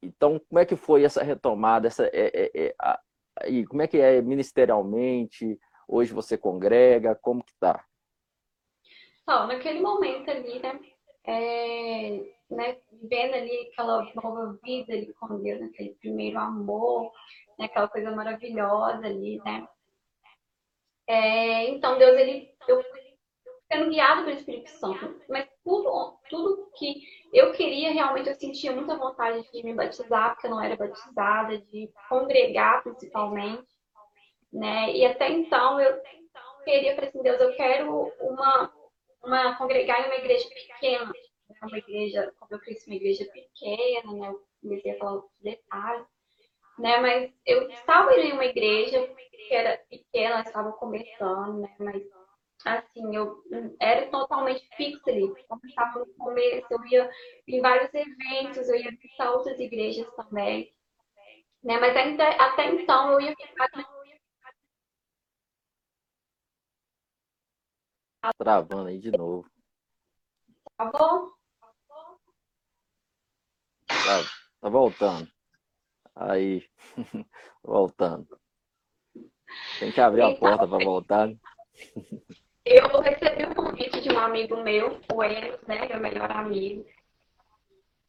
então, como é que foi essa retomada? Essa, é, é, é, a, e como é que é ministerialmente? Hoje você congrega? Como que tá? Então, naquele momento ali, né? É, né vendo ali aquela nova vida ali com Deus, aquele primeiro amor, né, aquela coisa maravilhosa ali, né? É, então, Deus, ele, eu sendo guiado pelo Espírito Santo. Mas tudo, tudo que eu queria, realmente, eu sentia muita vontade de me batizar, porque eu não era batizada, de congregar principalmente. Né? E até então eu queria para assim, Deus, eu quero uma, uma congregar em uma igreja pequena. Né? Uma igreja, como eu cresci uma igreja pequena, né? Eu comecei a falar outros detalhes. Né? Mas eu estava em uma igreja que era pequena, estava começando, né? Mas assim, eu era totalmente fixa ali. Eu estava no começo, eu ia em vários eventos, eu ia visitar outras igrejas também. Né? Mas ainda, até então eu ia ficar. Travando aí de novo. Travou? Tá, tá voltando. Aí, voltando. Tem que abrir então, a porta para voltar. Eu recebi um convite de um amigo meu, o Eros, né, meu melhor amigo.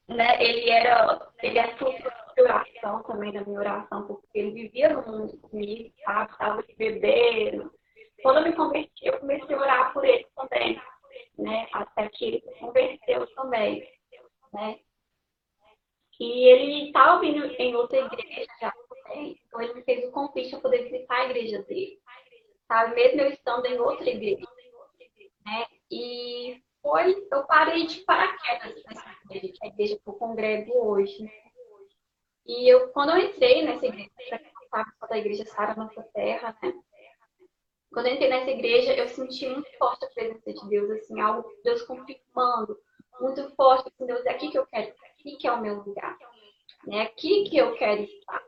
Né, ele era, ele é de oração também da minha oração, porque ele vivia no mundo comigo, sabe? Estava bebendo. Quando eu me converti, eu comecei a orar por ele também, né? Até que ele se converteu também, né? E ele estava vindo em outra igreja já também, então ele me fez o convite para poder visitar a igreja dele sabe? Mesmo eu estando em outra igreja. Né? E foi, eu parei de paraquedas nessa igreja, que é a igreja que eu congrego hoje. Né? E eu, quando eu entrei nessa igreja, para quem não da igreja Sara Nossa Terra, né? Quando eu entrei nessa igreja, eu senti muito forte a presença de Deus, assim, algo Deus confirmando, muito forte, assim, Deus, é aqui que eu quero, aqui que é o meu lugar, né? Aqui que eu quero estar,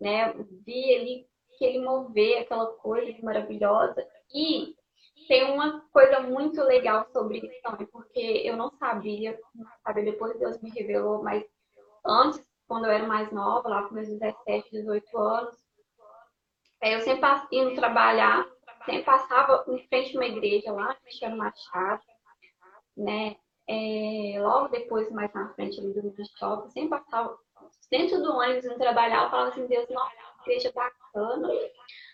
né? Vi ali que ele mover aquela coisa maravilhosa. E tem uma coisa muito legal sobre isso também, porque eu não sabia, sabia, depois Deus me revelou, mas antes, quando eu era mais nova, lá com meus 17, 18 anos, é, eu sempre indo trabalhar, passava em frente a uma igreja lá, Cristiano Machado, né? É, logo depois, mais na frente ali do Minas Shopping, sempre passava dentro do ônibus indo trabalhar, eu falava assim, Deus, nossa, igreja bacana.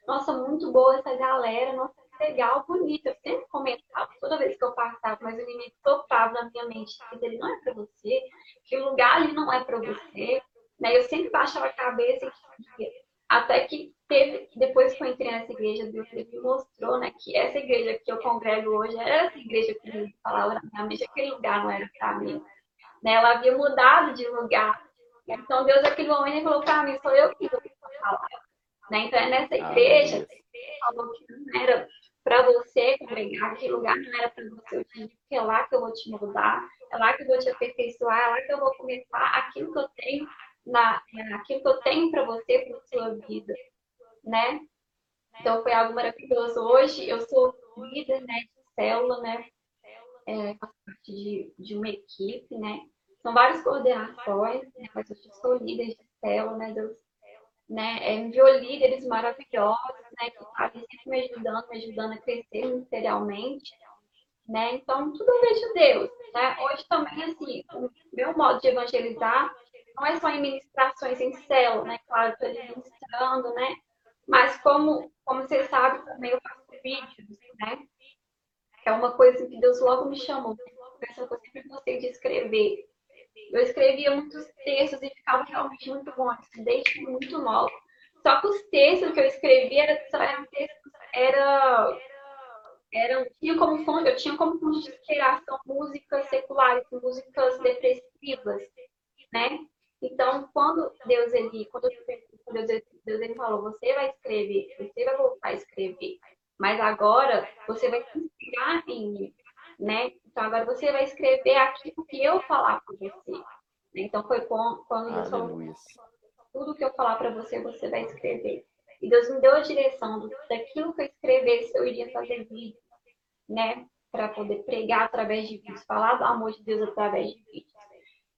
Nossa, muito boa essa galera. Nossa, legal, bonita. Eu sempre comentava, toda vez que eu passava, mas o inimigo topava na minha mente que ele não é para você, que o lugar ali não é para você. Né? Eu sempre baixava a cabeça e até que teve, depois que eu entrei nessa igreja, Deus me mostrou né, que essa igreja que eu congrego hoje era essa igreja que ele falava na minha mente, aquele lugar não era para mim. Né? Ela havia mudado de lugar. Então Deus, naquele momento, falou para mim: sou eu que vou falar. Né? Então, é nessa igreja, ele falou que não era para você congregar, aquele lugar não era para você. Eu te que é lá que eu vou te mudar, é lá que eu vou te aperfeiçoar, é lá que eu vou começar aquilo que eu tenho, na, aquilo que eu tenho para você, para sua vida. Né? Então foi algo maravilhoso. Hoje eu sou líder né, de célula, né? É, parte de, de uma equipe, né? São vários coordenações, né, mas eu sou líder de célula, né? Deus né, é, enviou líderes maravilhosos, né? Que estão sempre me ajudando, me ajudando a crescer ministerialmente. Né? Então, tudo eu vejo Deus. Né? Hoje também, assim, o meu modo de evangelizar não é só em ministrações em célula, né? Claro, estou ministrando, né? Mas como, como você sabe, também eu faço vídeos, né? É uma coisa que Deus logo me chamou. Essa coisa que eu sempre gostei de escrever. Eu escrevia muitos textos e ficava realmente muito bom, assim, desde muito nova. Só que os textos que eu escrevia eram textos, era, eram, tinha como fonte, eu tinha como fonte de inspiração músicas seculares, músicas depressivas, Deus ele, quando Deus, Deus ele falou, você vai escrever, você vai voltar a escrever, mas agora você vai se inspirar em mim, né? Então agora você vai escrever aquilo que eu falar para você. Então foi quando Deus falou, tudo que eu falar para você, você vai escrever. E Deus me deu a direção daquilo que eu escrevesse, eu iria fazer vídeo, né? Para poder pregar através de vídeos, falar do amor de Deus através de vídeos.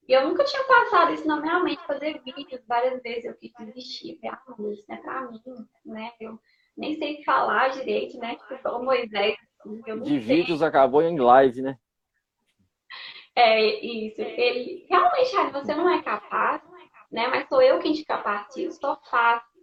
E eu nunca tinha passado isso na minha mente, fazer vídeos. Várias vezes eu quis desistir. Falei, ah, isso não é pra mim, né? Eu nem sei falar direito, né? Tipo, pelo Moisés. Assim, de sei. vídeos acabou em live, né? É, isso. Ele, realmente, você não é capaz, né? Mas sou eu quem te capacito, só faço.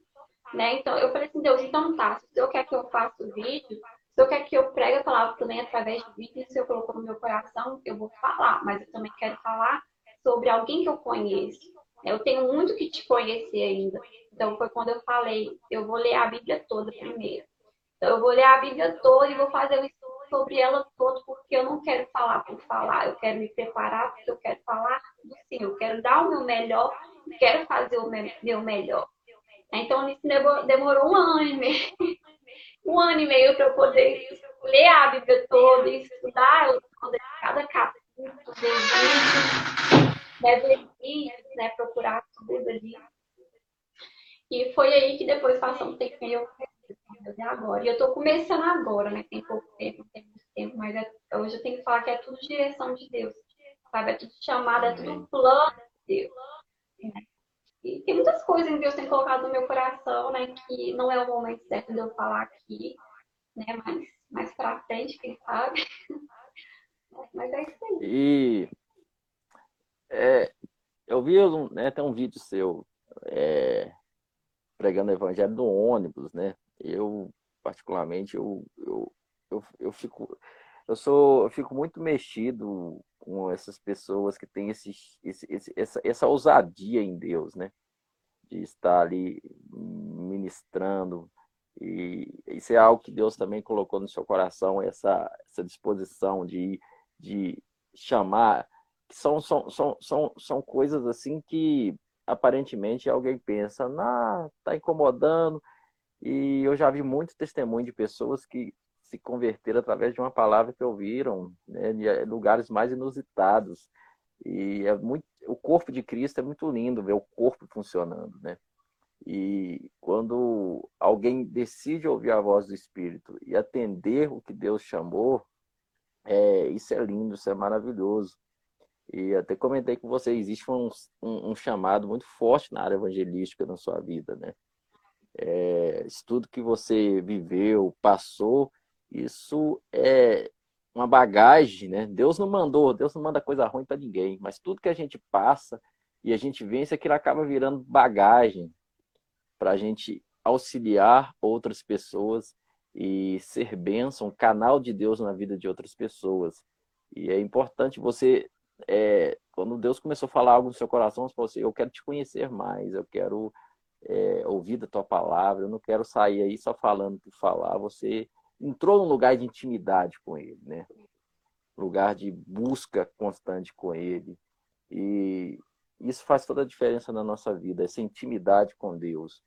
Né? Então, eu falei assim, Deus, então tá, se o Senhor quer que eu faça o vídeo, se o Senhor quer que eu pregue a palavra também através do vídeo, se Senhor colocou no meu coração, eu vou falar, mas eu também quero falar sobre alguém que eu conheço. Eu tenho muito que te conhecer ainda. Então, foi quando eu falei, eu vou ler a Bíblia toda primeiro. Então, eu vou ler a Bíblia toda e vou fazer o estudo sobre ela toda, porque eu não quero falar por falar. Eu quero me preparar, porque eu quero falar do Senhor. Eu quero dar o meu melhor, quero fazer o meu melhor. Então, isso demorou um ano e meio. Um ano e meio para eu poder ler a Bíblia toda, estudar cada capítulo, né, ver vídeos, né, procurar tudo ali. E foi aí que depois passou um tempo e eu fazer agora. E eu tô começando agora, né? Tem pouco tempo, tem muito tempo, mas é, hoje eu tenho que falar que é tudo direção de Deus. Sabe? É tudo chamado, é tudo plano de Deus. Né? E tem muitas coisas que Deus tem colocado no meu coração, né? Que não é o momento certo de eu falar aqui, né? Mas mais pra frente, quem sabe. Mas é isso aí. E é, eu vi né, tem um vídeo seu é, pregando o evangelho do ônibus, né? Eu, particularmente, eu, eu, eu, eu, fico eu sou eu fico muito mexido com essas pessoas que têm esse, esse, esse, essa, essa ousadia em Deus, né? De estar ali ministrando. E isso é algo que Deus também colocou no seu coração, essa, essa disposição de, de chamar são, são, são, são, são coisas assim que aparentemente alguém pensa, ah, tá incomodando. E eu já vi muito testemunho de pessoas que se converteram através de uma palavra que ouviram, né, de eh, lugares mais inusitados. E é muito, o corpo de Cristo é muito lindo ver o corpo funcionando, né? E quando alguém decide ouvir a voz do Espírito e atender o que Deus chamou, é, isso é lindo, isso é maravilhoso. E até comentei com você, existe um, um, um chamado muito forte na área evangelística na sua vida, né? É, isso tudo que você viveu, passou, isso é uma bagagem, né? Deus não mandou, Deus não manda coisa ruim para ninguém, mas tudo que a gente passa e a gente vence, aquilo acaba virando bagagem para a gente auxiliar outras pessoas e ser bênção, canal de Deus na vida de outras pessoas. E é importante você é, quando Deus começou a falar algo no seu coração, você falou assim, eu quero te conhecer mais, eu quero é, ouvir da tua palavra, eu não quero sair aí só falando por falar. Você entrou num lugar de intimidade com ele, né? Lugar de busca constante com ele. E isso faz toda a diferença na nossa vida, essa intimidade com Deus.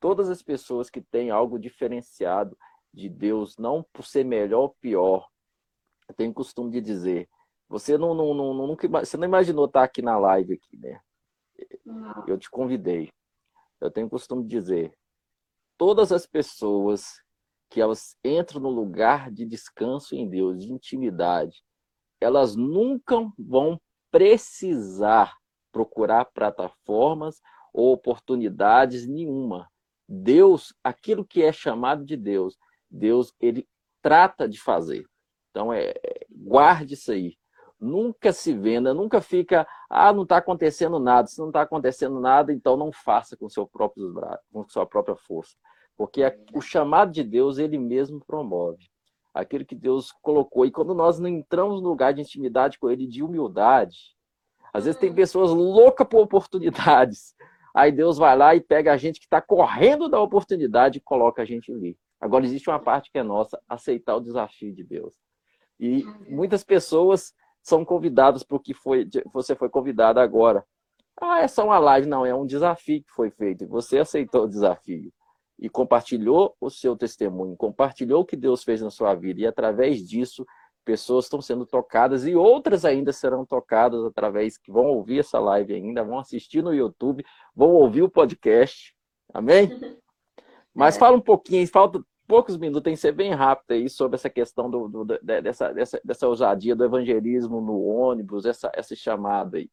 Todas as pessoas que têm algo diferenciado de Deus, não por ser melhor ou pior, eu tenho costume de dizer, você não, não, não, nunca, você não imaginou estar aqui na live aqui, né? Eu te convidei. Eu tenho costume de dizer, todas as pessoas que elas entram no lugar de descanso em Deus, de intimidade, elas nunca vão precisar procurar plataformas ou oportunidades nenhuma. Deus, aquilo que é chamado de Deus, Deus ele trata de fazer. Então é, guarde isso aí. Nunca se venda, nunca fica, ah, não está acontecendo nada. Se não está acontecendo nada, então não faça com seu próprio com sua própria força. Porque o chamado de Deus, ele mesmo promove. Aquilo que Deus colocou. E quando nós não entramos no lugar de intimidade com Ele, de humildade, às vezes tem pessoas loucas por oportunidades. Aí Deus vai lá e pega a gente que está correndo da oportunidade e coloca a gente ali. Agora existe uma parte que é nossa, aceitar o desafio de Deus. E muitas pessoas são convidadas para o que foi, você foi convidada agora. Ah, é só uma live. Não, é um desafio que foi feito. Você aceitou o desafio e compartilhou o seu testemunho, compartilhou o que Deus fez na sua vida, e através disso, pessoas estão sendo tocadas e outras ainda serão tocadas através que vão ouvir essa live ainda, vão assistir no YouTube, vão ouvir o podcast. Amém? Mas fala um pouquinho, falta poucos minutos, tem que ser bem rápido aí sobre essa questão do, do dessa, dessa, dessa ousadia do evangelismo no ônibus, essa, essa chamada aí.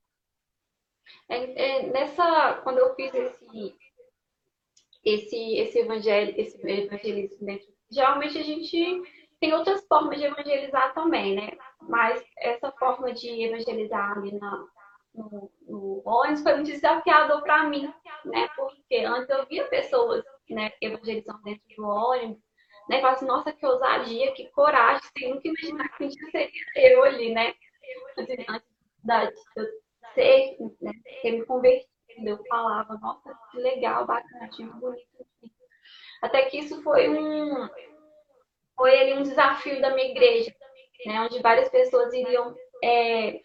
É, é, nessa, quando eu fiz esse, esse, esse, evangelho, esse evangelismo dentro. Geralmente a gente tem outras formas de evangelizar também, né? Mas essa forma de evangelizar ali na, no, no ônibus foi muito desafiador para mim, né? Porque antes eu via pessoas né, evangelizando dentro do ônibus, né? Falava assim, nossa, que ousadia, que coragem, sem nunca imaginar que a gente seria eu ali, né? Antes, da, ser, né, ter me convertido eu falava, nossa, que legal, bacana, tinha bonito. Até que isso foi um foi ali um desafio da minha igreja, né, onde várias pessoas iriam é,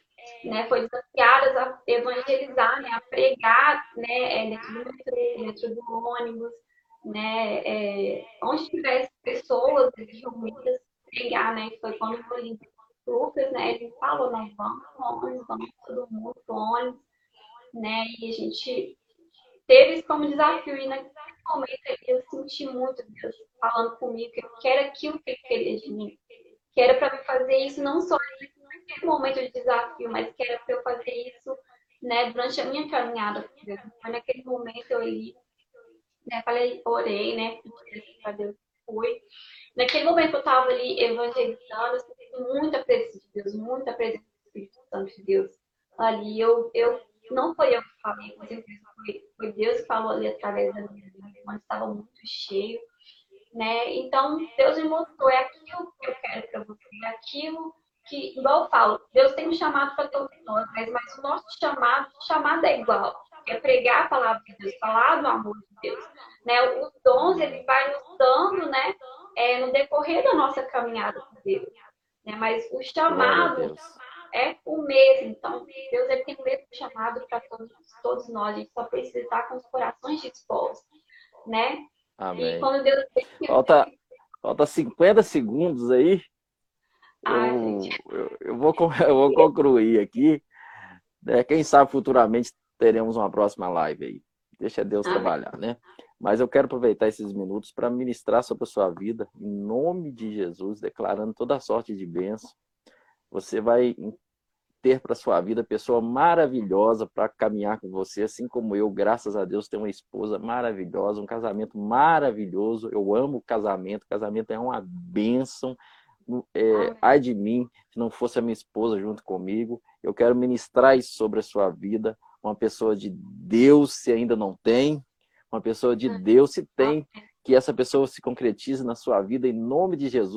né, foi desafiadas a evangelizar, né, a pregar, né, é, dentro do metrô, dentro do ônibus, né, é, onde tivesse pessoas reunidas, pregar, né, foi quando foi Lucas, né, ele falou, não, vamos vamos todo mundo ônibus, né? E a gente teve isso como desafio. E naquele momento eu senti muito Deus falando comigo que eu era aquilo que ele queria de mim. Que era para me fazer isso não só naquele momento de desafio, mas que era para eu fazer isso né, durante a minha caminhada. Foi naquele momento eu li, né, falei, orei, né, para Deus foi. Naquele momento eu estava ali evangelizando, eu senti muita presença de Deus, muita presença do Espírito Santo de Deus. Ali eu, eu não foi eu que falei, com certeza foi, foi Deus que falou ali através da minha vida, quando estava muito cheio, né? Então, Deus me mostrou, é aquilo que eu quero para você, é aquilo que, igual eu falo, Deus tem um chamado para todos nós, mas, mas o nosso chamado, chamado é igual, é pregar a palavra de Deus, falar do amor de Deus, né? Os dons, ele vai nos dando, né? É, no decorrer da nossa caminhada com Deus, né? Mas o chamado é o mesmo. Então, Deus ele tem o mesmo chamado para todos, todos nós. A gente só precisa estar com os corações dispostos, né? Amém. E quando Deus... Falta, falta 50 segundos aí. Ai, eu, eu, eu, vou, eu vou concluir aqui. É, quem sabe futuramente teremos uma próxima live aí. Deixa Deus Amém. trabalhar, né? Mas eu quero aproveitar esses minutos para ministrar sobre a sua vida, em nome de Jesus, declarando toda a sorte de bênção você vai ter para sua vida pessoa maravilhosa para caminhar com você, assim como eu, graças a Deus, tenho uma esposa maravilhosa, um casamento maravilhoso. Eu amo casamento, casamento é uma bênção. É, ai de mim, se não fosse a minha esposa junto comigo. Eu quero ministrar isso sobre a sua vida. Uma pessoa de Deus, se ainda não tem, uma pessoa de Deus, se tem, que essa pessoa se concretize na sua vida em nome de Jesus.